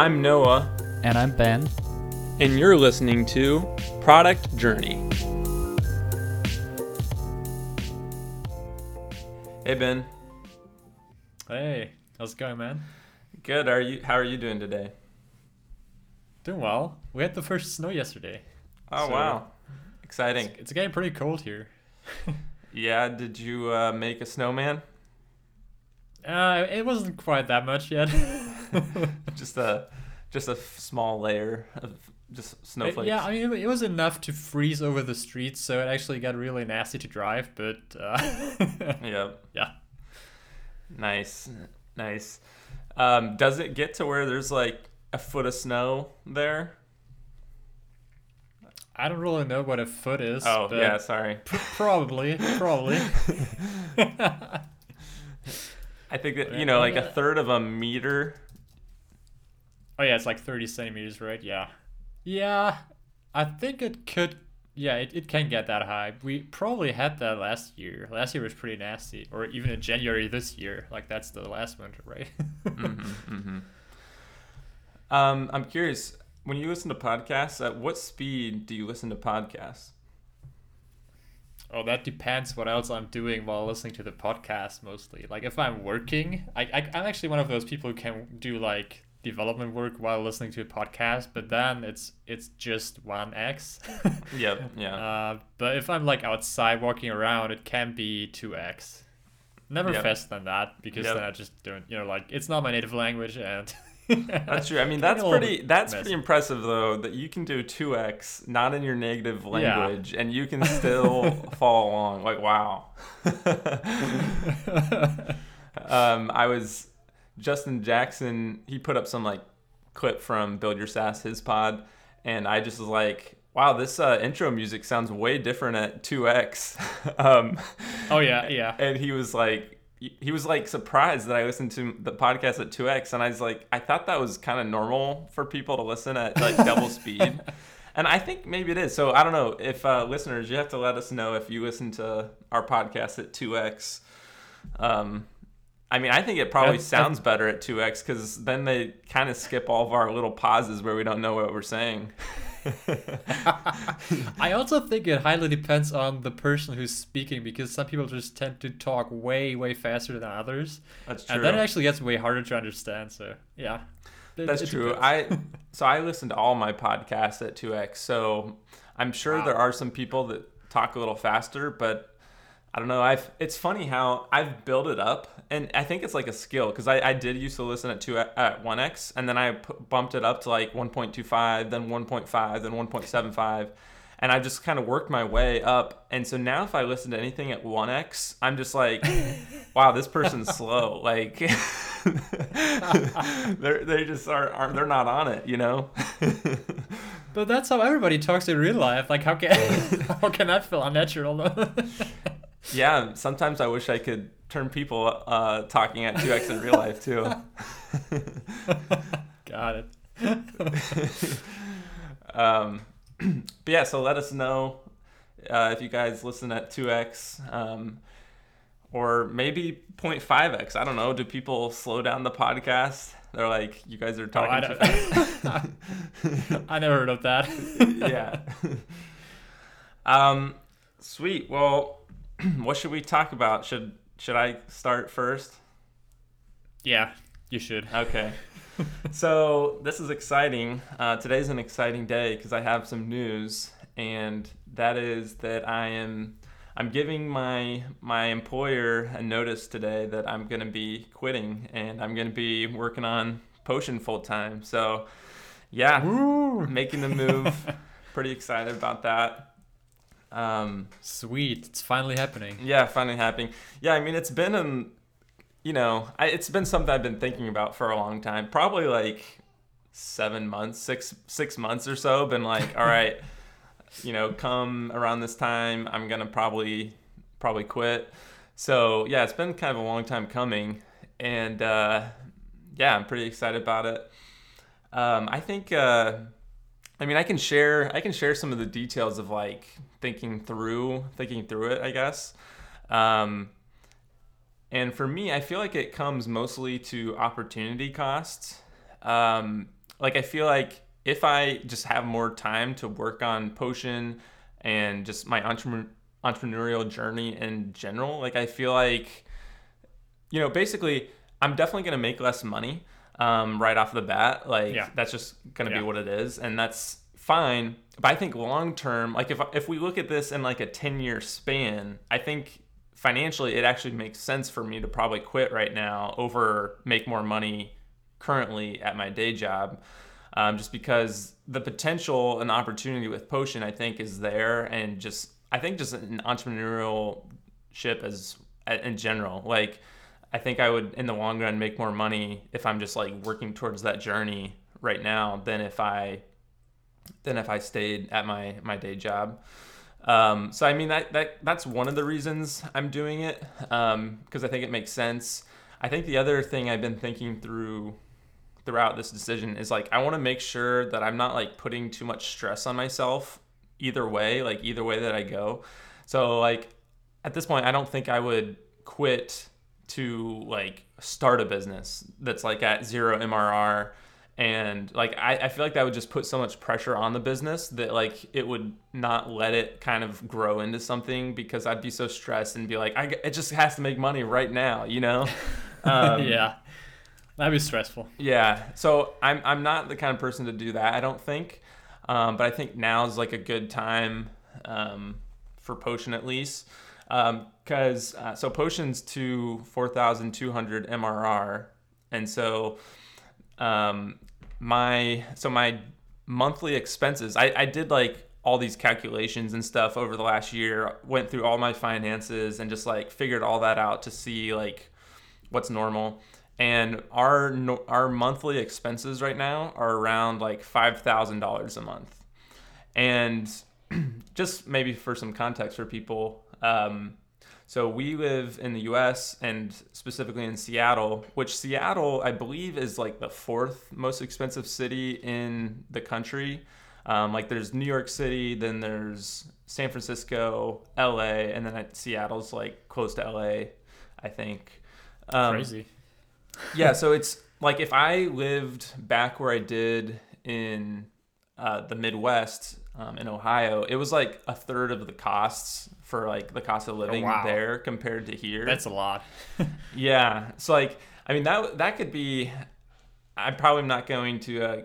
I'm Noah, And I'm Ben. and you're listening to Product Journey. Hey Ben, Hey, how's it going, man? good. Are you? How are you doing today? Doing well. We had the first snow yesterday. Oh So- wow, exciting. It's, it's getting pretty cold here. Yeah. Did you uh, make a snowman? Uh, it wasn't quite that much yet. Just a, just a small layer of just snowflakes. yeah, I mean, it was enough to freeze over the streets, so it actually got really nasty to drive, but uh, Yep. yeah. Nice, nice. Um, does it get to where there's like a foot of snow there? I don't really know what a foot is. Oh yeah, sorry. p- probably, probably. I think that you know, like a third of a meter. Oh yeah, it's like 30 centimeters, right? Yeah. Yeah, I think it could. Yeah, it, it can get that high. We probably had that last year. Last year was pretty nasty, or even in January this year. Like that's the last winter, right? mm-hmm Um, I'm curious. When you listen to podcasts, at what speed do you listen to podcasts? oh, that depends what else I'm doing while listening to the podcast. Mostly, like if I'm working, I, I I'm actually one of those people who can do like development work while listening to a podcast. But then it's it's just one x. Yep. Yeah. Uh, but if I'm like outside walking around, it can be 2x. Never Yep. faster than that because Yep. then I just don't, you know, like it's not my native language and. That's true. I mean, that's pretty. That's messy. pretty impressive, though, that you can do two x not in your native language, and you can still follow along. Like, wow. um, I was Justin Jackson. He put up some like clip from Build Your SaaS, his pod, and I just was like, wow, this uh, intro music sounds way different at two x. um, oh yeah, yeah. and he was like he was like surprised that I listened to the podcast at 2x and I was like I thought that was kind of normal for people to listen at like double speed. And I think maybe it is. So I don't know if uh, listeners, you have to let us know if you listen to our podcast at 2x. Um, I mean, I think it probably That's- sounds better at 2x because then they kind of skip all of our little pauses where we don't know what we're saying. I also think it highly depends on the person who's speaking because some people just tend to talk way, way faster than others. That's true. And then it actually gets way harder to understand. So, yeah. It- That's it true. I so I listen to all my podcasts at 2x. So I'm sure Wow. there are some people that talk a little faster, but I don't know. I've it's funny how I've built it up, and I think it's like a skill because I, I did used to listen at two at 1x, and then I p- bumped it up to like 1.25, then 1.5, then 1.75. And I've just kind of worked my way up. And so now if I listen to anything at 1x, I'm just like, wow, this person's slow. Like, they're, they just are, are, they're not on it, you know? But that's how everybody talks in real life. Like, how can how can that feel unnatural? Yeah, sometimes I wish I could turn people uh, talking at 2x in real life too. Got it. Um, but yeah, so let us know uh, if you guys listen at 2x um, or maybe 0.5x. I don't know. Do people slow down the podcast? They're like, you guys are Oh, I, talking too fast. I never heard of that. yeah. um, sweet. Well, what should we talk about? Should should I start first? Yeah, you should. Okay. so this is exciting. Uh, today's an exciting day because I have some news, and that is that I am I'm giving my my employer a notice today that I'm gonna be quitting and I'm gonna be working on Potion full time. So yeah, Woo! making the move. Pretty excited about that. Um, Sweet, it's finally happening. yeah, finally happening. Yeah, I mean it's been an you know, I, it's been something I've been thinking about for a long time. Probably like seven months, six six months or so. Been like, all right, you know, come around this time, I'm gonna probably probably quit. So yeah, it's been kind of a long time coming, and uh, yeah, I'm pretty excited about it. Um, I think. Uh, I mean, I can share. I can share some of the details of like thinking through, thinking through it. I guess. Um, and for me, I feel like it comes mostly to opportunity costs. Um, like I feel like if I just have more time to work on potion and just my entre- entrepreneurial journey in general, like I feel like you know, basically I'm definitely going to make less money um, right off the bat. Like Yeah. that's just going to Yeah. be what it is and that's fine. But I think long term, like if if we look at this in like a 10-year span, I think financially it actually makes sense for me to probably quit right now over make more money currently at my day job um, just because the potential and opportunity with potion i think is there and just i think just an entrepreneurial ship as in general like i think i would in the long run make more money if i'm just like working towards that journey right now than if i than if i stayed at my my day job um, so I mean that, that that's one of the reasons I'm doing it because I think it makes sense. I think the other thing I've been thinking through throughout this decision is like I want to make sure that I'm not like putting too much stress on myself either way, like either way that I go. So like at this point I don't think I would quit to like start a business that's like at zero MRR and like I, I feel like that would just put so much pressure on the business that like it would not let it kind of grow into something because I'd be so stressed and be like I, it just has to make money right now you know um, yeah, that'd be stressful. yeah. So I'm I'm not the kind of person to do that. I don't think. Um, but I think now is like a good time um, for potion at least. Because uh, so potions to 4,200 MRR, and so um, my so my monthly expenses. I, I did like all these calculations and stuff over the last year. Went through all my finances and just like figured all that out to see like what's normal. And our our monthly expenses right now are around like five thousand dollars a month. And just maybe for some context for people, um, so we live in the U.S. and specifically in Seattle, which Seattle I believe is like the fourth most expensive city in the country. Um, like there's New York City, then there's San Francisco, L.A., and then Seattle's like close to L.A. I think. Um, Crazy. yeah, so it's like if I lived back where I did in uh, the Midwest um, in Ohio, it was like a third of the costs for like the cost of living wow. there compared to here. That's a lot. yeah, so like I mean that that could be. I'm probably not going to uh,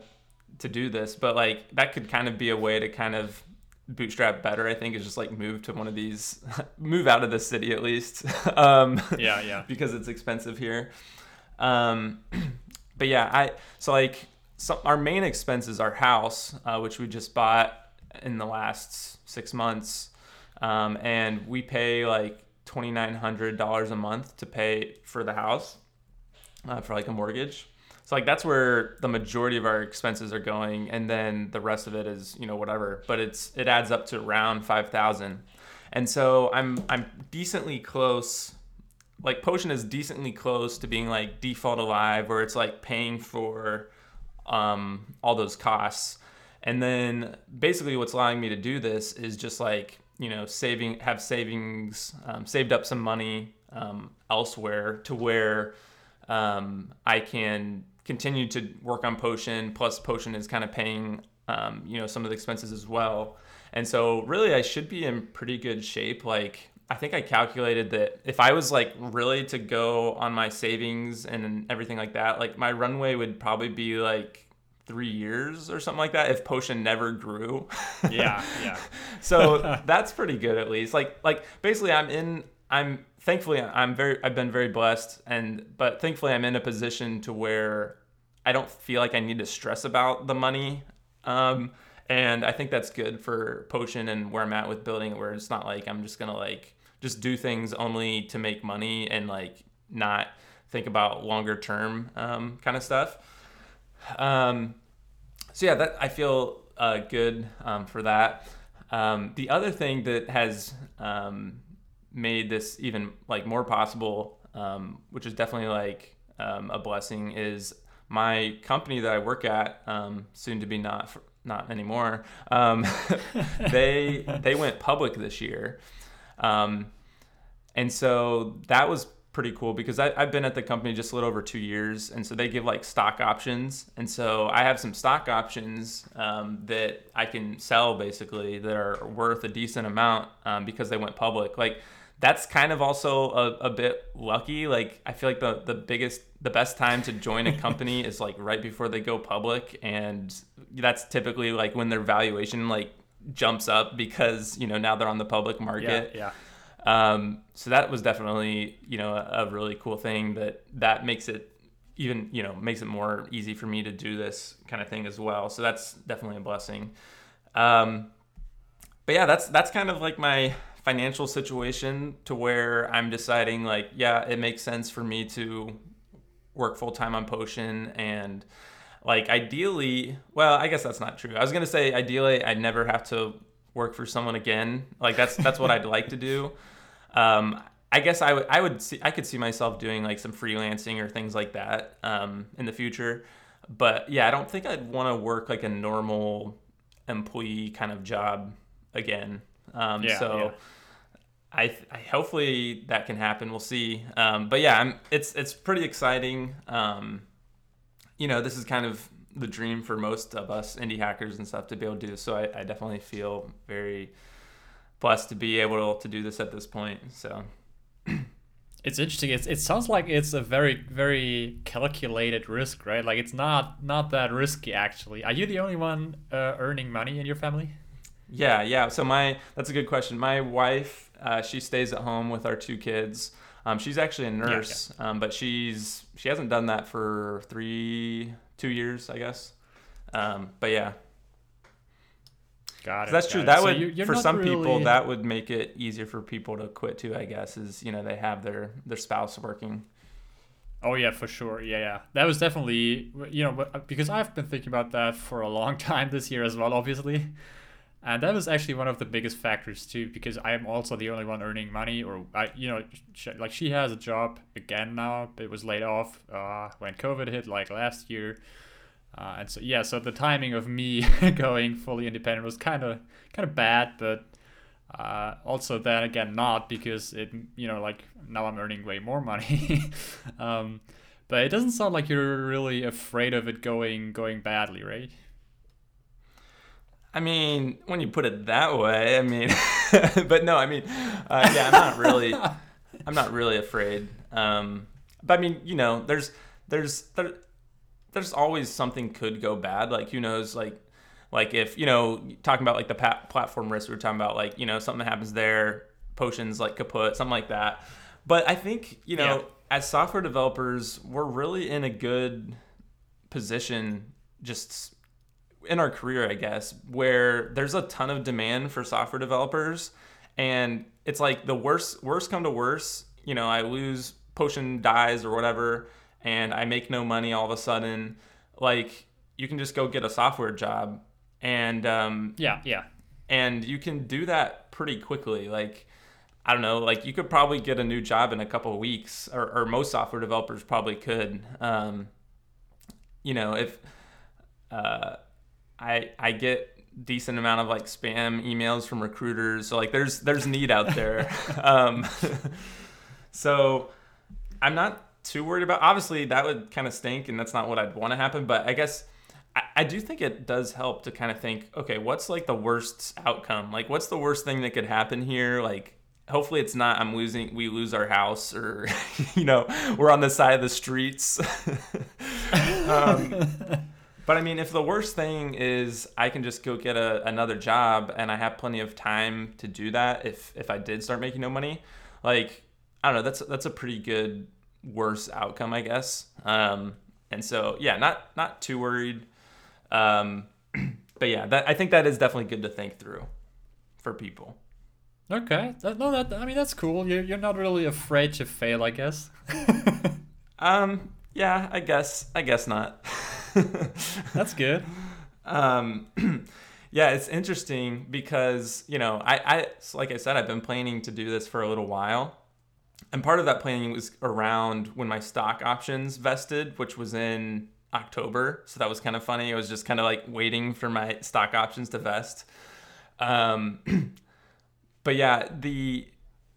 to do this, but like that could kind of be a way to kind of bootstrap better. I think is just like move to one of these, move out of the city at least. um, Yeah, yeah. because it's expensive here. Um, but yeah, I so like so our main expense is our house, uh, which we just bought in the last six months, um, and we pay like twenty nine hundred dollars a month to pay for the house uh, for like a mortgage. So like that's where the majority of our expenses are going, and then the rest of it is you know whatever. But it's it adds up to around five thousand, and so I'm I'm decently close. Like Potion is decently close to being like default alive, where it's like paying for um, all those costs, and then basically what's allowing me to do this is just like you know saving have savings um, saved up some money um, elsewhere to where um, I can continue to work on Potion. Plus, Potion is kind of paying, um, you know, some of the expenses as well. And so, really, I should be in pretty good shape. Like, I think I calculated that if I was like really to go on my savings and everything like that, like my runway would probably be like three years or something like that if Potion never grew. Yeah, yeah. so that's pretty good at least like like basically i'm in i'm thankfully i'm very i've been very blessed and but thankfully i'm in a position to where i don't feel like i need to stress about the money um and i think that's good for potion and where i'm at with building it where it's not like i'm just gonna like just do things only to make money and like not think about longer term um, kind of stuff um, so yeah, that I feel uh, good um, for that. Um, the other thing that has um, made this even like more possible, um, which is definitely like um, a blessing, is my company that I work at, um, soon to be not for, not anymore. Um, they they went public this year, um, and so that was pretty cool because I, I've been at the company just a little over two years, and so they give like stock options, and so I have some stock options um, that I can sell basically that are worth a decent amount um, because they went public. Like that's kind of also a, a bit lucky. Like I feel like the the biggest the best time to join a company is like right before they go public, and that's typically like when their valuation like jumps up because you know now they're on the public market. Yeah, yeah. Um, so that was definitely, you know, a, a, really cool thing that that makes it even, you know, makes it more easy for me to do this kind of thing as well. So that's definitely a blessing. Um, but yeah, that's that's kind of like my financial situation to where I'm deciding like, yeah, it makes sense for me to work full time on Potion and like ideally, well, I guess that's not true. I was gonna say ideally I'd never have to work for someone again. Like that's that's what I'd like to do. Um, I guess I would I would see I could see myself doing like some freelancing or things like that um, in the future. But yeah, I don't think I'd want to work like a normal employee kind of job again. Um, yeah, so yeah. I, I, hopefully that can happen. We'll see. Um, but yeah, I'm, it's it's pretty exciting. Um, you know, this is kind of the dream for most of us indie hackers and stuff to be able to do. So I, I definitely feel very blessed to be able to do this at this point. So it's interesting. It's, it sounds like it's a very very calculated risk, right? Like it's not not that risky actually. Are you the only one uh, earning money in your family? Yeah, yeah. So my that's a good question. My wife, uh, she stays at home with our two kids. Um, she's actually a nurse, yeah, yeah. Um, but she's she hasn't done that for three two years, I guess. Um, but yeah, Got it. That's got true. It. That so would you're, for some really... people that would make it easier for people to quit too. I guess is you know they have their their spouse working. Oh yeah, for sure. Yeah, yeah. That was definitely you know because I've been thinking about that for a long time this year as well, obviously. And that was actually one of the biggest factors too, because I am also the only one earning money, or I, you know, she, like she has a job again now. It was laid off uh, when COVID hit, like last year. Uh, and so yeah, so the timing of me going fully independent was kind of kind of bad, but uh, also then again not because it you know like now I'm earning way more money. um, but it doesn't sound like you're really afraid of it going going badly, right? I mean, when you put it that way, I mean, but no, I mean, uh, yeah, I'm not really, I'm not really afraid. Um, but I mean, you know, there's, there's, there, there's always something could go bad. Like who knows? Like like if you know talking about like the pat- platform risk we were talking about, like you know something happens there, potions like kaput, something like that. But I think you know yeah. as software developers, we're really in a good position just in our career, I guess, where there's a ton of demand for software developers, and it's like the worst worst come to worst, you know, I lose potion dies or whatever and I make no money all of a sudden, like you can just go get a software job and um, yeah, yeah, and you can do that pretty quickly. Like I don't know, like you could probably get a new job in a couple of weeks, or, or most software developers probably could. Um, you know, if uh, I I get decent amount of like spam emails from recruiters, so like there's there's need out there. um, so I'm not too worried about. Obviously, that would kind of stink, and that's not what I'd want to happen. But I guess I, I do think it does help to kind of think, okay, what's like the worst outcome? Like, what's the worst thing that could happen here? Like, hopefully, it's not I'm losing, we lose our house, or you know, we're on the side of the streets. um, but I mean, if the worst thing is I can just go get a, another job and I have plenty of time to do that, if if I did start making no money, like I don't know, that's that's a pretty good worse outcome, I guess. Um, and so yeah, not not too worried. Um, but yeah, that I think that is definitely good to think through for people. Okay, that, no, that I mean that's cool. You're you're not really afraid to fail, I guess. um, yeah, I guess I guess not. that's good. Um, yeah, it's interesting because you know I I like I said I've been planning to do this for a little while and part of that planning was around when my stock options vested, which was in October. So that was kind of funny. I was just kind of like waiting for my stock options to vest. Um, but yeah, the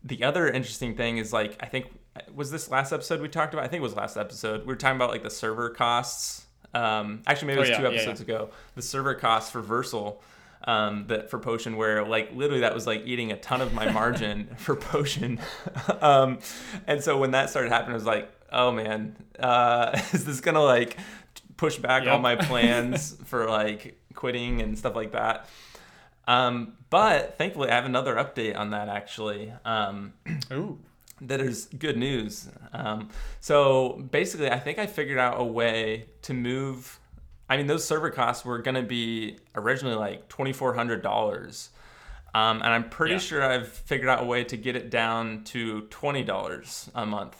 the other interesting thing is like I think was this last episode we talked about? I think it was last episode. We were talking about like the server costs. Um, actually, maybe it was Oh, yeah, two yeah, episodes yeah. ago. The server costs for Vercel. Um, that for potion where like literally that was like eating a ton of my margin for potion um, and so when that started happening i was like oh man uh, is this gonna like push back all my plans for like quitting and stuff like that um, but thankfully i have another update on that actually um, Ooh. that is good news. Um, so basically, I think I figured out a way to move. I mean, those server costs were going to be originally like twenty four hundred dollars, um, and I'm pretty Yeah. sure I've figured out a way to get it down to twenty dollars a month.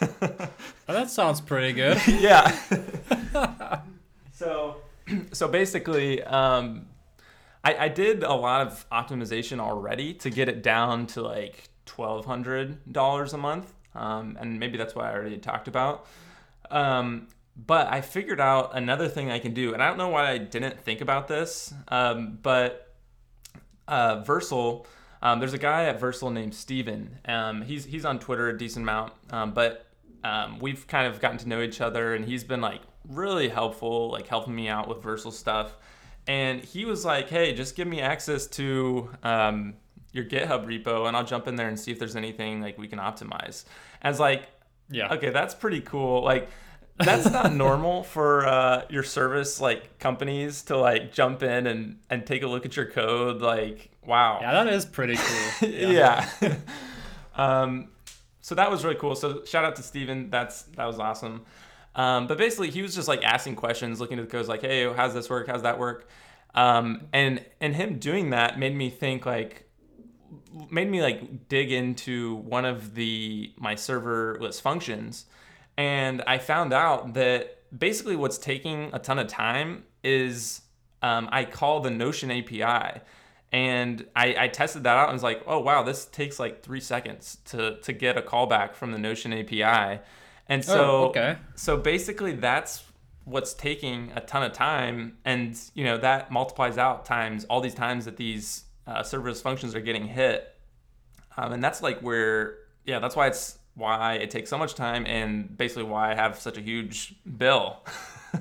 Oh, that sounds pretty good. yeah. so, so basically, um, I, I did a lot of optimization already to get it down to like twelve hundred dollars a month, um, and maybe that's what I already talked about. Um, but I figured out another thing I can do, and I don't know why I didn't think about this, um, but uh, Vercel. Um, there's a guy at Vercel named Steven. Um, he's he's on Twitter a decent amount, um, but um, we've kind of gotten to know each other, and he's been like really helpful, like helping me out with Vercel stuff. And he was like, "Hey, just give me access to um, your GitHub repo, and I'll jump in there and see if there's anything like we can optimize." And I was like, Yeah. okay, that's pretty cool. Like, that's not normal for uh, your service like companies to like jump in and and take a look at your code. Like, wow. Yeah, that is pretty cool. yeah. um, so that was really cool. So shout out to Steven. That's that was awesome. Um, but basically, he was just like asking questions, looking at the codes, like, "Hey, how's this work? How's that work?" Um, and and him doing that made me think like made me like dig into one of the my serverless functions and i found out that basically what's taking a ton of time is um, i call the notion api and I, I tested that out and was like oh wow this takes like three seconds to, to get a callback from the notion api and so Oh, okay. so basically that's what's taking a ton of time. And you know that multiplies out times all these times that these uh, serverless functions are getting hit. Um, and that's like where yeah that's why it's why it takes so much time and basically why i have such a huge bill.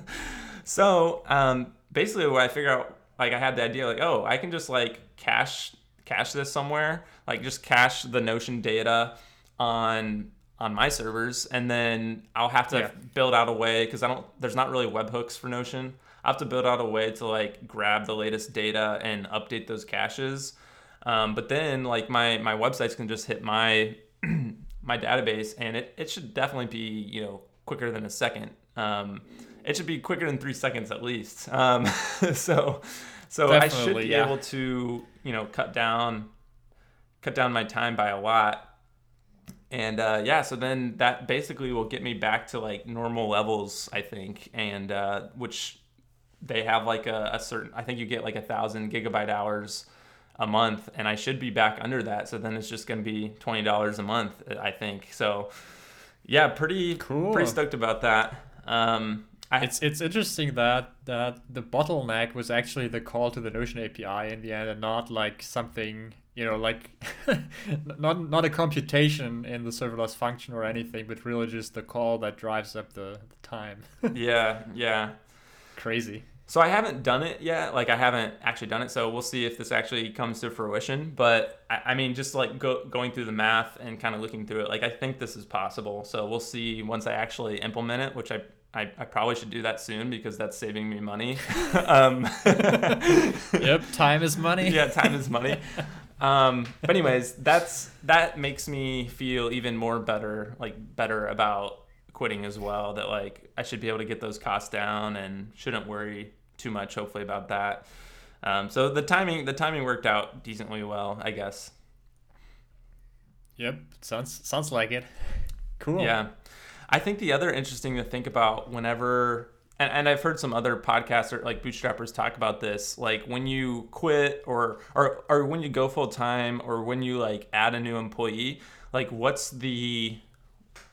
So um, basically what i figure out like i had the idea like oh i can just like cache cache this somewhere like just cache the notion data on on my servers and then i'll have to Yeah. build out a way because i don't there's not really webhooks for notion. I have to build out a way to like grab the latest data and update those caches. Um, but then like my my websites can just hit my my database and it, it should definitely be you know quicker than a second. Um, it should be quicker than three seconds at least. Um, so so i should be yeah. able to you know cut down cut down my time by a lot. And uh, yeah so then that basically will get me back to like normal levels i think and uh, which they have like a, a certain i think you get like a thousand gigabyte hours a month and i should be back under that so then it's just going to be $20 a month i think so yeah pretty Cool. pretty stoked about that um I, It's it's interesting that that the bottleneck was actually the call to the Notion API in the end, and not like something you know like not not a computation in the serverless function or anything, but really just the call that drives up the, the time. yeah yeah Crazy. So I haven't done it yet. Like I haven't actually done it. So we'll see if this actually comes to fruition. But I, I mean, just like go, going through the math and kind of looking through it, like I think this is possible. So we'll see once I actually implement it, which I I, I probably should do that soon because that's saving me money. um, Yep, time is money. yeah, time is money. Um, but anyways, that's that makes me feel even more better, like better about quitting as well. That like I should be able to get those costs down and shouldn't worry too much, hopefully, about that. Um, so the timing, the timing worked out decently well, I guess. Yep, sounds sounds like it. Cool. Yeah. I think the other interesting to think about whenever and, and I've heard some other podcasts or like bootstrappers talk about this, like when you quit or or or when you go full time or when you like add a new employee, like what's the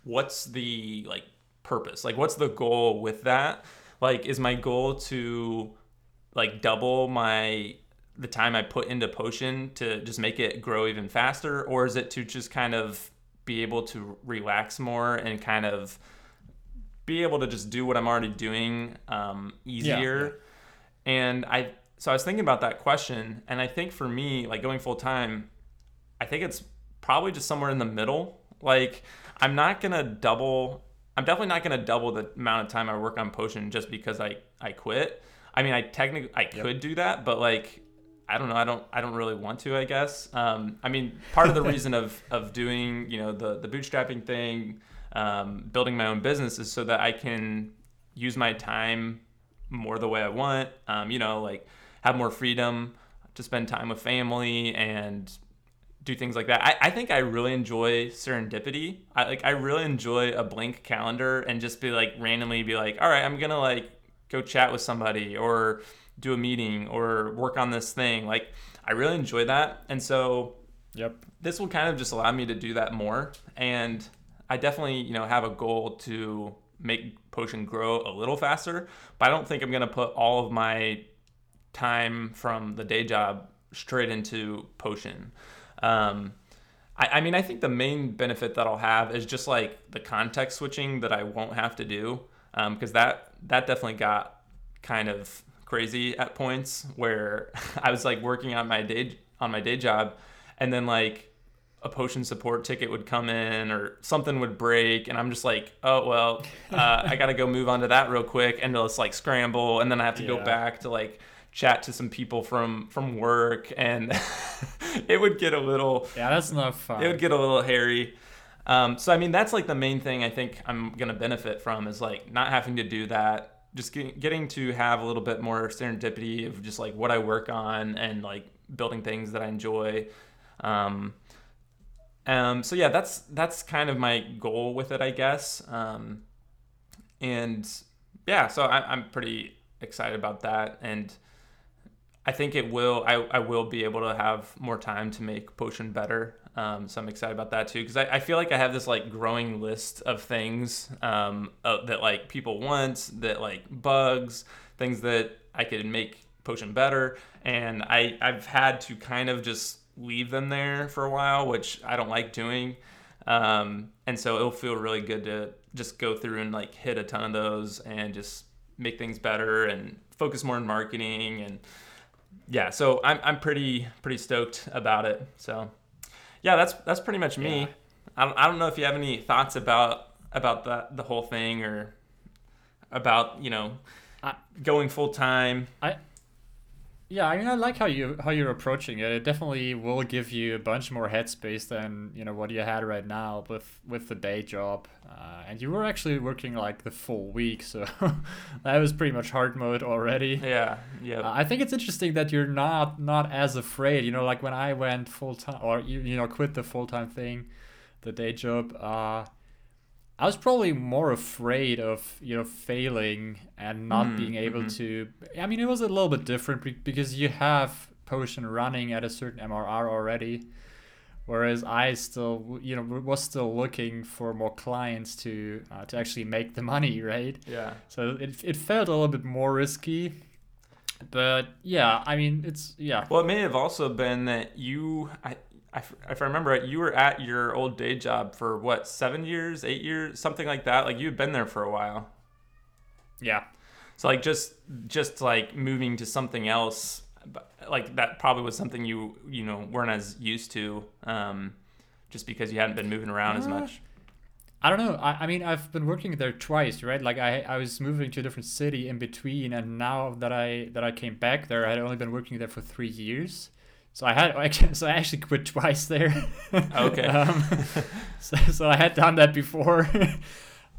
what's the like purpose? Like what's the goal with that? Like is my goal to like double my the time I put into potion to just make it grow even faster or is it to just kind of be able to relax more and kind of be able to just do what I'm already doing um, easier. And I so I was thinking about that question, and I think for me, like going full time, I think it's probably just somewhere in the middle. Like I'm not gonna double. I'm definitely not gonna double the amount of time I work on potion just because I I quit. I mean, I technically I could do that, but like I don't know. I don't. I don't really want to. I guess. Um, I mean, part of the reason of of doing you know the the bootstrapping thing, um, building my own business is so that I can use my time more the way I want. Um, you know, like have more freedom to spend time with family and do things like that. I, I think I really enjoy serendipity. I like I really enjoy a blank calendar and just be like randomly be like, all right, I'm gonna like go chat with somebody or do a meeting or work on this thing. Like I really enjoy that. And so Yep. this will kind of just allow me to do that more. And I definitely, you know, have a goal to make Potion grow a little faster, but I don't think I'm going to put all of my time from the day job straight into Potion. Um, I, I mean, I think the main benefit that I'll have is just like the context switching that I won't have to do, because that that definitely got kind of crazy at points where I was like working on my day on my day job, and then like a potion support ticket would come in or something would break and i'm just like oh well uh, i gotta go move on to that real quick and let's like scramble and then i have to go back to like chat to some people from from work and it would get a little Yeah, that's not fun. it would get a little hairy um, so i mean that's like the main thing i think i'm gonna benefit from is like not having to do that just getting, getting to have a little bit more serendipity of just like what i work on and like building things that i enjoy um, um, so yeah, that's that's kind of my goal with it, I guess. Um, and yeah, so I, I'm pretty excited about that, and I think it will. I, I will be able to have more time to make potion better. Um, so I'm excited about that too, because I, I feel like I have this like growing list of things um, uh, that like people want, that like bugs, things that I could make potion better, and I I've had to kind of just leave them there for a while, which I don't like doing. Um, and so it'll feel really good to just go through and like hit a ton of those and just make things better and focus more on marketing and yeah. So I'm I'm pretty pretty stoked about it. So yeah, that's that's pretty much me. Yeah. I don't, I don't know if you have any thoughts about about that the whole thing or about you know I- going full time. Yeah, I mean, I like how you how you're approaching it. It definitely will give you a bunch more headspace than you know what you had right now with with the day job. Uh, and you were actually working like the full week, so that was pretty much hard mode already. Yeah, yeah. Uh, I think it's interesting that you're not not as afraid. You know, like when I went full time or you you know quit the full time thing, the day job. Uh, I was probably more afraid of you know failing and not Mm, being able mhm. to. I mean, it was a little bit different because you have potion running at a certain MRR already, whereas I still you know was still looking for more clients to uh, to actually make the money, right? yeah. So it, it felt a little bit more risky. But yeah, I mean, it's, yeah. Well, it may have also been that you, I, if I remember right, you were at your old day job for what, seven years, eight years, something like that. Like you had been there for a while. Yeah. So like just, just like moving to something else, like that probably was something you, you know, weren't as used to, um, just because you hadn't been moving around as Uh, much. I don't know. I, I mean, I've been working there twice, right? Like I, I was moving to a different city in between, and now that I that I came back there, I had only been working there for three years. So I had actually, so I actually quit twice there. Okay. um, so, so I had done that before.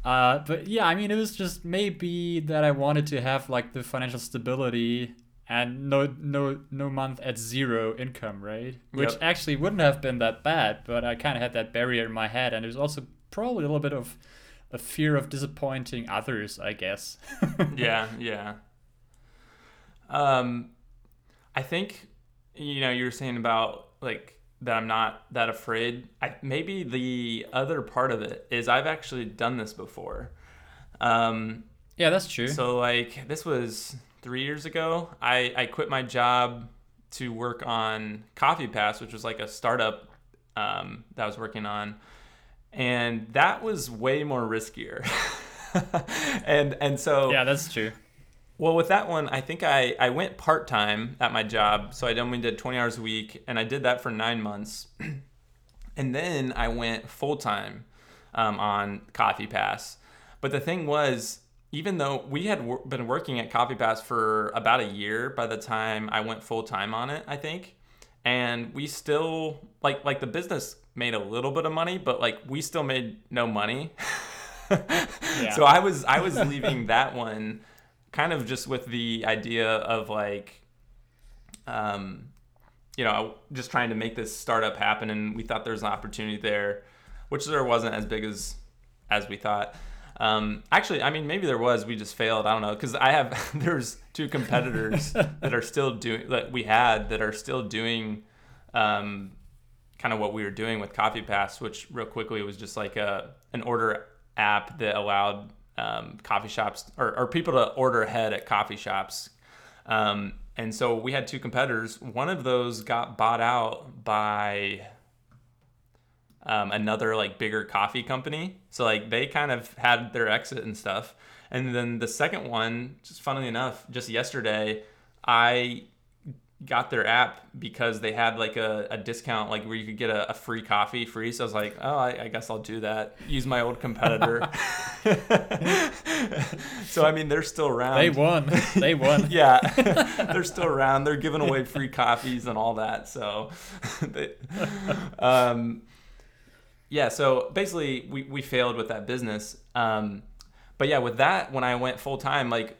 uh, but yeah, I mean, it was just maybe that I wanted to have like the financial stability and no no no month at zero income, right? Which Yep. actually wouldn't have been that bad, but I kind of had that barrier in my head, and it was also probably a little bit of a fear of disappointing others, I guess. yeah, yeah. Um, I think you know you were saying about like that I'm not that afraid. I maybe the other part of it is I've actually done this before. Um, yeah, that's true. so like this was three years ago. I I quit my job to work on Coffee Pass, which was like a startup um, that I was working on, and that was way more riskier. and and so Yeah, that's true. well, with that one, I think I, I went part time at my job. So I only did 20 hours a week, and I did that for nine months. and then I went full time um, on Coffee Pass. But the thing was, even though we had wor- been working at Coffee Pass for about a year by the time I went full time on it, I think, and we still like like the business made a little bit of money, but like we still made no money. So I was I was leaving that one kind of just with the idea of like um you know just trying to make this startup happen and we thought there was an opportunity there which there wasn't as big as as we thought um, actually i mean maybe there was we just failed i don't know because i have there's two competitors that are still doing that we had that are still doing um, kind of what we were doing with coffee pass which real quickly was just like a an order app that allowed um, coffee shops or, or people to order ahead at coffee shops um, and so we had two competitors one of those got bought out by um, another like bigger coffee company. So like they kind of had their exit and stuff. And then the second one, just funnily enough, just yesterday, I got their app because they had like a, a discount like where you could get a, a free coffee free. So i was like oh I, I guess i'll do that. Use my old competitor. So i mean they're still around. They won. They won. yeah. They're still around. They're giving away free coffees and all that so they, um, yeah so basically we, we failed with that business. Um, but yeah with that when i went full time like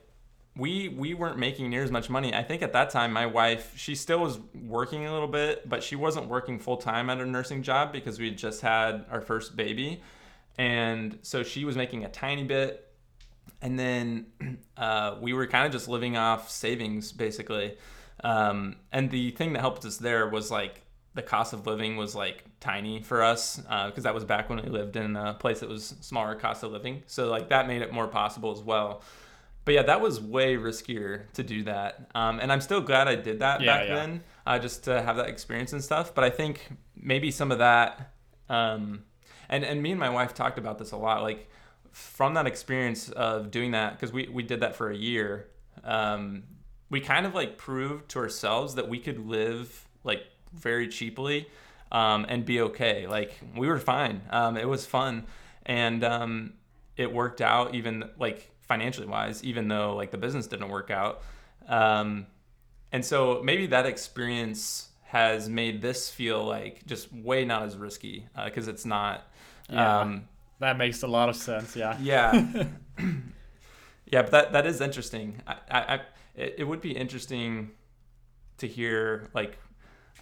we we weren't making near as much money. I think at that time my wife she still was working a little bit but she wasn't working full time at her nursing job because we had just had our first baby. And so she was making a tiny bit. And then uh, we were kind of just living off savings basically. Um, and the thing that helped us there was like the cost of living was like tiny for us because uh, that was back when we lived in a place that was smaller cost of living. So like that made it more possible as well but yeah that was way riskier to do that. Um, and i'm still glad i did that Yeah, back yeah. then uh, just to have that experience and stuff. But i think maybe some of that um, and and me and my wife talked about this a lot like from that experience of doing that because we, we did that for a year um, we kind of like proved to ourselves that we could live like very cheaply um, and be okay. Like we were fine. Um, it was fun. And um, it worked out even like financially wise even though like the business didn't work out um, and so maybe that experience has made this feel like just way not as risky because it's not Yeah. um, That makes a lot of sense. Yeah. yeah. yeah, but that that is interesting. I, I, I it, it would be interesting to hear like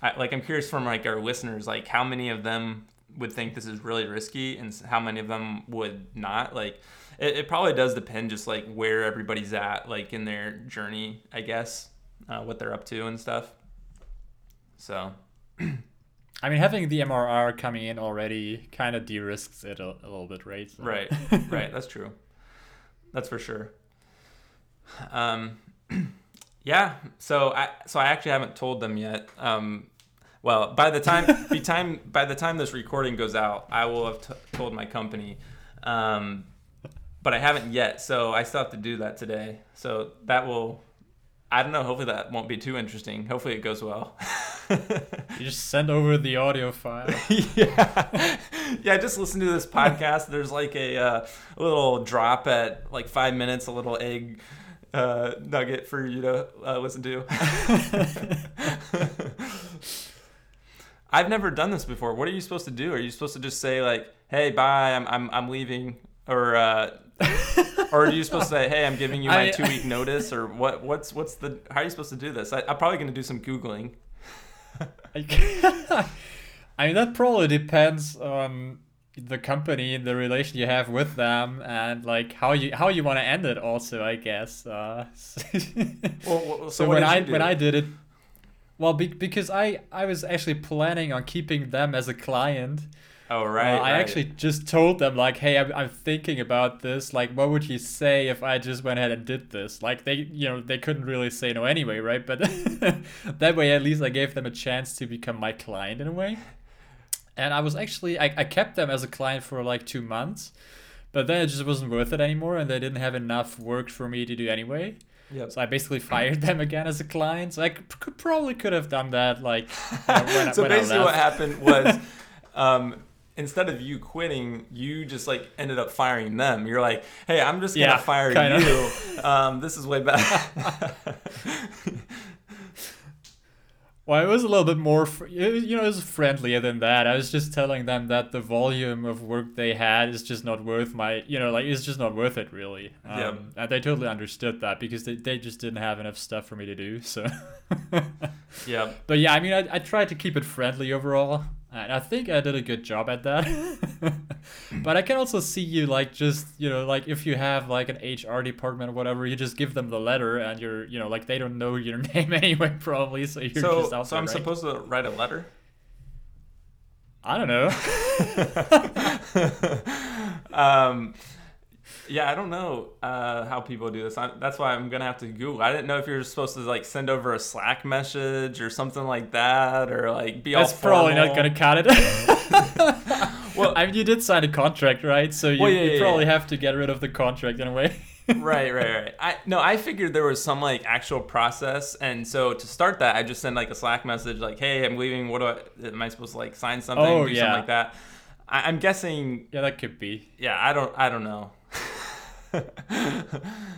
I, like I'm curious from like our listeners like how many of them would think this is really risky and how many of them would not like it, it probably does depend just like where everybody's at like in their journey I guess uh, what they're up to and stuff so I mean, having the MRR coming in already kind of de-risks it a, a little bit, right? So- Right, right. That's true. That's for sure. Um, yeah. So I so I actually haven't told them yet. Um, well, by the time the time by the time this recording goes out, I will have t- told my company. Um, but I haven't yet, so I still have to do that today. So that will. I don't know. Hopefully that won't be too interesting. Hopefully it goes well. You just send over the audio file. yeah, yeah. Just listen to this podcast. There's like a, uh, little drop at like five minutes, a little egg uh, nugget for you to uh, listen to. I've never done this before. What are you supposed to do? Are you supposed to just say like, "Hey, bye, I'm I'm, I'm leaving," or uh, or are you supposed to say, "Hey, I'm giving you my I- two week notice," or what? What's what's the? How are you supposed to do this? I, I'm probably gonna do some googling. I mean, that probably depends on the company and the relation you have with them, and like how you how you want to end it. Also, I guess. Uh, Well, well, so, so when I do? when I did it, well, be, because I I was actually planning on keeping them as a client. Oh Uh, right. I right. actually just told them like, hey, I'm, I'm thinking about this. Like, what would you say if I just went ahead and did this? Like, they, you know, they couldn't really say no anyway, right? But that way, at least I gave them a chance to become my client in a way. and I was actually I, I kept them as a client for like two months, but then it just wasn't worth it anymore, and they didn't have enough work for me to do anyway. Yep. So I basically fired them again as a client. So I could, probably could have done that like when, so when basically, what happened was, um, instead of you quitting, you just like ended up firing them. You're like, hey, I'm just gonna Yeah, fire you. Um, this is way better. Well, it was a little bit more, fr- you know, it was friendlier than that. I was just telling them that the volume of work they had is just not worth my, you know, like it's just not worth it really. Um, Yep. And they totally understood that because they, they just didn't have enough stuff for me to do. So, yeah. but yeah, I mean, I, I tried to keep it friendly overall, and I think I did a good job at that. but I can also see you like just, you know, like if you have like an HR department or whatever, you just give them the letter, and you're, you know, like they don't know your name anyway, probably. So you're So, just out so there, I'm right? supposed to write a letter. I don't know. um, yeah, I don't know uh, how people do this. I, that's why I'm gonna have to Google. I didn't know if you're supposed to like send over a Slack message or something like that, or like be That's probably not gonna cut it. Well- I mean, you did sign a contract, right? So you, Well, yeah, you yeah, probably yeah. have to get rid of the contract in a way. right, right, right. I no, I figured there was some like actual process, and so to start that, I just send like a Slack message like, "Hey, I'm leaving. What do I? Am I supposed to like sign something? Oh, do yeah. something like that?" I, I'm guessing. Yeah, that could be. Yeah, I don't. I don't know.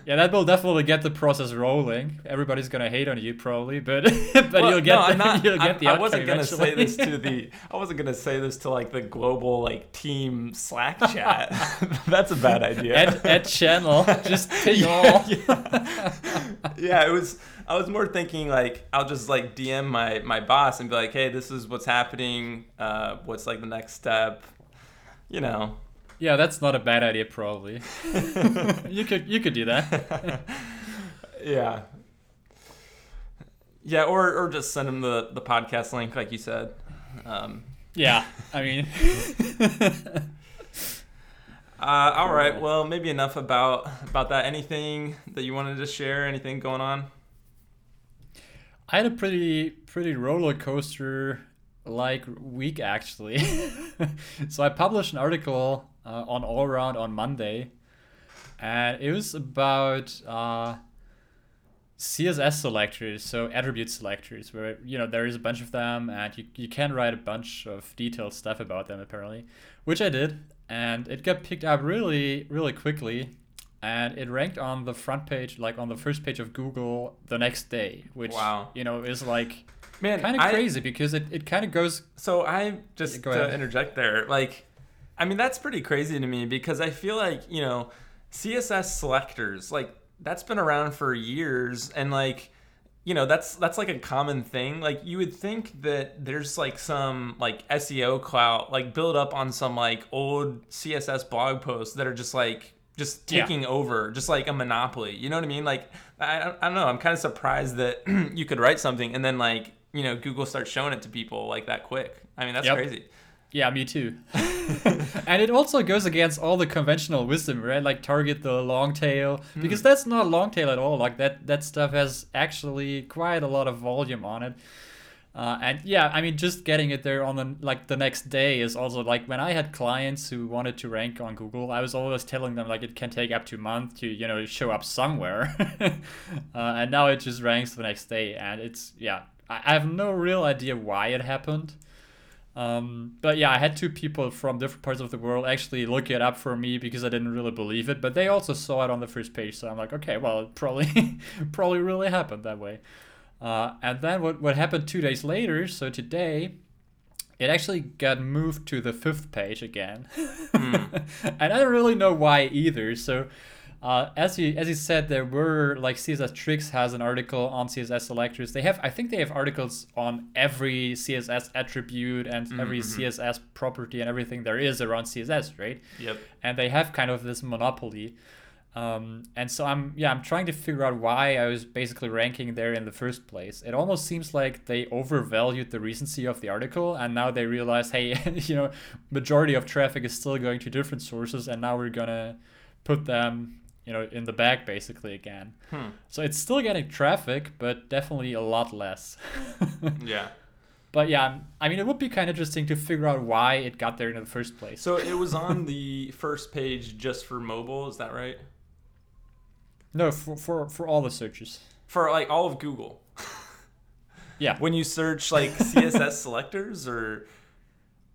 Yeah, that will definitely get the process rolling. Everybody's gonna hate on you probably, but but Well, you'll get no, the, not, you'll get the I wasn't gonna say eventually. this to the. I wasn't gonna say this to like the global like team Slack chat. That's a bad idea. at, at channel, just ping all. yeah. yeah, it was. I was more thinking like I'll just like DM my my boss and be like, hey, this is what's happening. Uh, what's like the next step? You know. Yeah, that's not a bad idea, probably. you could you could do that. yeah. Yeah, or or just send him the the podcast link, like you said. Um, Yeah, I mean, Uh, all right. Well, maybe enough about about that. Anything that you wanted to share? Anything going on? I had a pretty pretty roller coaster like week actually. so I published an article uh, on All Around on Monday, and it was about uh, CSS selectors, so attribute selectors, where you know there is a bunch of them, and you you can write a bunch of detailed stuff about them apparently, which I did, and it got picked up really really quickly and it ranked on the front page, like on the first page of Google the next day, which Wow. you know is like Man, kind of crazy because it, it kind of goes. So I just Yeah, go to ahead. interject there, like, I mean that's pretty crazy to me because I feel like you know CSS selectors like that's been around for years and like you know that's that's like a common thing. Like you would think that there's like some like seo clout like built up on some like old css blog posts that are just like just Yeah. taking over just like a monopoly. You know what i mean? Like i, I don't know. I'm kind of surprised that you could write something and then like you know google starts showing it to people like that quick. I mean that's Yep. crazy Yeah, me too. and it also goes against all the conventional wisdom, right? Like target the long tail because that's not long tail at all. Like that that stuff has actually quite a lot of volume on it. Uh, and yeah, I mean, just getting it there on the like the next day is also like when I had clients who wanted to rank on Google, I was always telling them like it can take up to a month to you know show up somewhere, uh, and now it just ranks the next day, and it's yeah, I, I have no real idea why it happened. Um, but yeah, I had two people from different parts of the world actually look it up for me because I didn't really believe it, but they also saw it on the first page, so I'm like, okay, well, it probably probably really happened that way. Uh, and then what what happened two days later? So today, it actually got moved to the fifth page again, and I don't really know why either. So. Uh, as you as you said, there were like CSS Tricks has an article on CSS selectors. They have I think they have articles on every CSS attribute and every CSS property and everything there is around CSS, right? yep and they have kind of this monopoly. Um, and so I'm yeah I'm trying to figure out why I was basically ranking there in the first place. It almost seems like they overvalued the recency of the article, and now they realize, hey, you know, majority of traffic is still going to different sources, and now we're gonna put them you know in the back basically again. Hmm. So it's still getting traffic, but definitely a lot less. yeah but yeah, I mean, it would be kind of interesting to figure out why it got there in the first place. So it was on the first page just for mobile, is that right? No, for for, for all the searches. For like all of Google. Yeah. When you search like CSS selectors or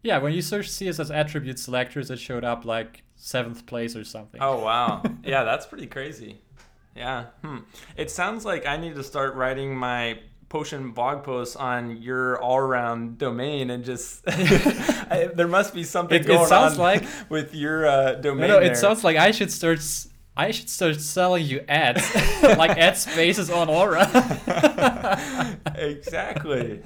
Yeah, when you search CSS attribute selectors, it showed up like seventh place or something. Oh wow. yeah, that's pretty crazy. Yeah. Hmm. It sounds like I need to start writing my potion blog posts on your all-around domain and just I, there must be something It- it sounds on like- with your uh, no, domain. no, it there. sounds like I should start. s- I should start selling you ads, like ad spaces on Aura. exactly.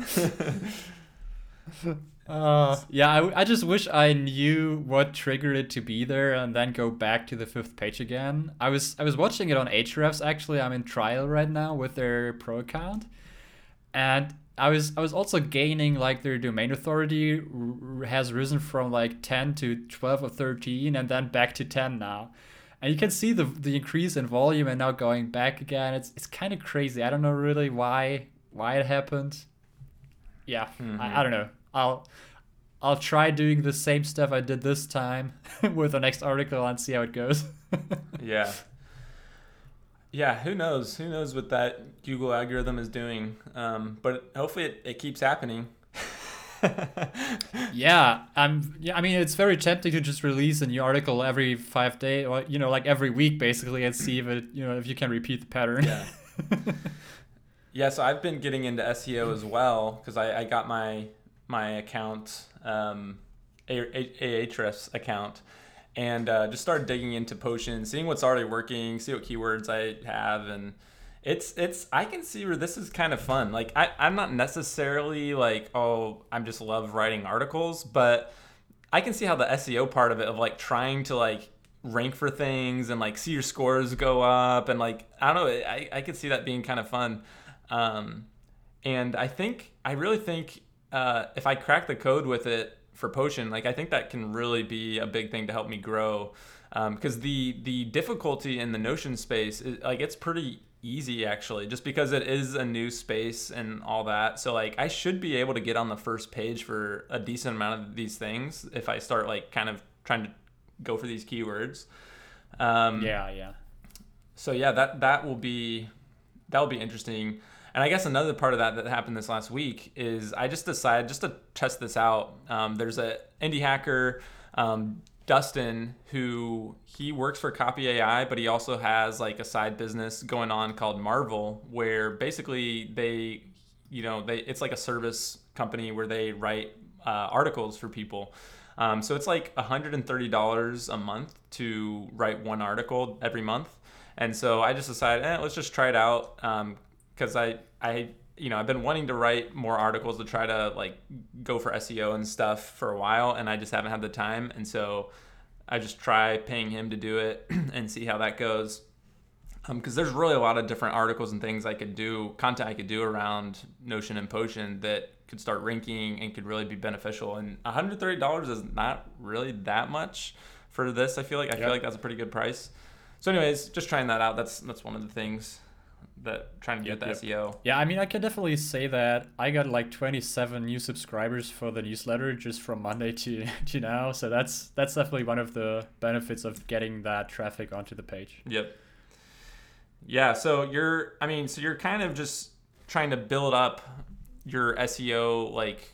Uh, yeah, I just wish I knew what triggered it to be there and then go back to the fifth page again. I was I was watching it on Ahrefs actually. I'm in trial right now with their pro account, and I was I was also gaining like their domain authority r- has risen from like 10 to 12 or 13 and then back to 10 now. And you can see the the increase in volume and now going back again. It's it's kind of crazy. I don't know really why why it happened. Yeah, I, I don't know. I'll I'll try doing the same stuff I did this time with the next article and see how it goes. yeah. Yeah, who knows? Who knows what that Google algorithm is doing? Um, but hopefully it, it keeps happening. yeah, I'm. Yeah, I mean, it's very tempting to just release a new article every five days, or you know, like every week, basically, and see if it, you know, if you can repeat the pattern. Yeah. Yeah, so I've been getting into SEO as well because I, I got my my account, um, Ahrefs account, and uh, just started digging into Potion, seeing what's already working, see what keywords I have, and it's it's I can see where this is kind of fun. Like I I'm not necessarily like oh I'm just love writing articles, but I can see how the SEO part of it of like trying to like rank for things and like see your scores go up and like I don't know I I could see that being kind of fun. Um, and I think I really think uh, if I crack the code with it for Potion, like I think that can really be a big thing to help me grow. Because the the difficulty in the Notion space, is, like it's pretty easy actually, just because it is a new space and all that. So like I should be able to get on the first page for a decent amount of these things if I start like kind of trying to go for these keywords. Um, yeah, yeah. so yeah, that that will be that will be interesting. And I guess another part of that that happened this last week is I just decided just to test this out. Um, there's a indie hacker, um, Dustin, who he works for Copy AI, but he also has like a side business going on called Marvel, where basically they, you know, they it's like a service company where they write uh, articles for people. Um, so it's like $130 a month to write one article every month. And so I just decided, eh, let's just try it out. Because I, I, you know, I've been wanting to write more articles to try to like go for SEO and stuff for a while, and I just haven't had the time. And so I just try paying him to do it and see how that goes. Um, because there's really a lot of different articles and things I could do, content I could do around Notion and Potion that could start ranking and could really be beneficial. And $130 is not really that much for this. I feel like I feel like that's a pretty good price. So, anyways, just trying that out. That's that's one of the things that trying to Yep, get the yep. SEO. Yeah, I mean, I can definitely say that I got like 27 new subscribers for the newsletter just from Monday to, to now. So that's that's definitely one of the benefits of getting that traffic onto the page. Yep. Yeah, so you're I mean, so you're kind of just trying to build up your SEO like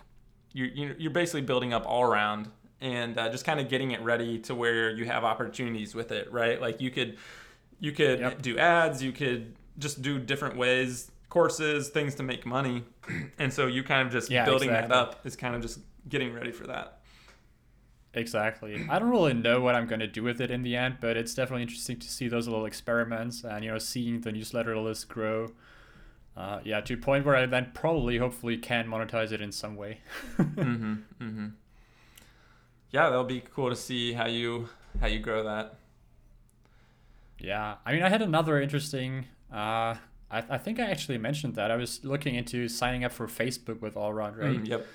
you're you're you're basically building up all around and uh, just kind of getting it ready to where you have opportunities with it, right? Like you could you could Yep. do ads, you could just do different ways, courses, things to make money. and so you kind of just Yeah, building that up is kind of just getting ready for that. Exactly. I don't really know what I'm going to do with it in the end, but it's definitely interesting to see those little experiments and, you know, seeing the newsletter list grow. Uh, yeah, to a point where I then probably, hopefully, can monetize it in some way. mm-hmm. Mm-hmm. Yeah, that'll be cool to see how you how you grow that. Yeah, I mean, I had another interesting. Uh, I, I think I actually mentioned that I was looking into signing up for Facebook with Allround, right? Mm, yep.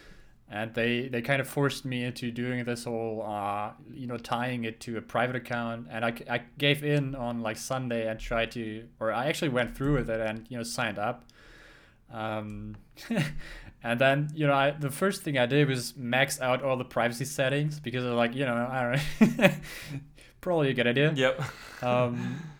And they they kind of forced me into doing this whole, uh, you know, tying it to a private account. And I, I gave in on like Sunday and tried to, or I actually went through with it and you know signed up. Um, And then, you know, I, the first thing I did was max out all the privacy settings because like, you know, I don't know, probably a good idea. Yep. Um,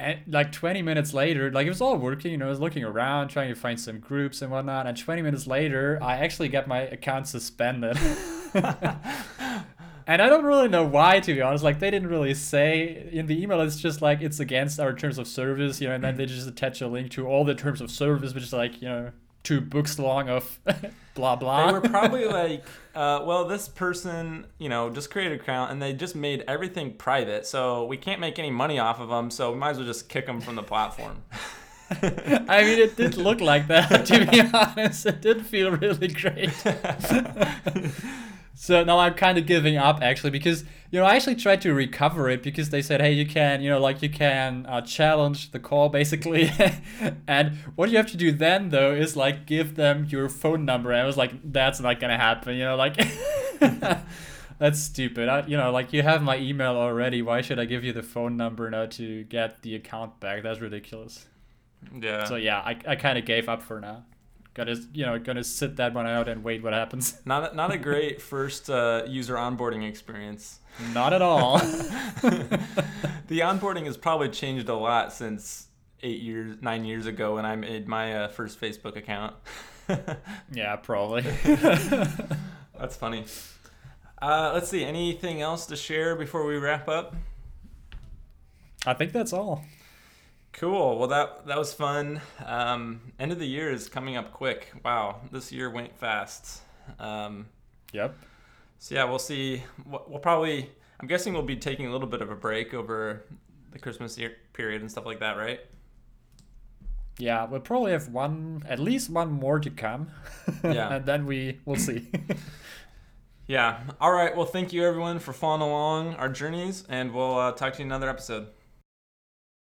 and like 20 minutes later, like it was all working, you know, I was looking around, trying to find some groups and whatnot. And 20 minutes later, I actually got my account suspended. and I don't really know why, to be honest. Like, they didn't really say in the email, it's just like it's against our terms of service, you know, and then they mm-hmm. just attach a link to all the terms of service, which is like, you know, two books long of blah blah. They were probably like, uh, well, this person, you know, just created an account and they just made everything private, so we can't make any money off of them, so we might as well just kick them from the platform. I mean, it did look like that, to be honest. It did feel really great. So now I'm kind of giving up, actually, because, you know, I actually tried to recover it because they said, hey, you can, you know, like you can uh, challenge the call, basically. and what you have to do then, though, is like give them your phone number. And I was like, that's not going to happen, you know, like. That's stupid. I, you know, like you have my email already. Why should I give you the phone number now to get the account back? That's ridiculous. Yeah. So yeah, I, I kind of gave up for now. Gonna you know gonna sit that one out and wait what happens. Not a, not a great first uh, user onboarding experience. Not at all. the onboarding has probably changed a lot since eight years, nine years ago when I made my uh, first Facebook account. yeah, probably. That's funny. Uh, let's see. Anything else to share before we wrap up? I think that's all. Cool. Well, that that was fun. Um, end of the year is coming up quick. Wow, this year went fast. Um, yep. So yeah, we'll see. We'll probably. I'm guessing we'll be taking a little bit of a break over the Christmas year period and stuff like that, right? Yeah, we'll probably have one, at least one more to come. Yeah. and then we will see. yeah. All right. Well, thank you everyone for following along our journeys, and we'll uh, talk to you in another episode.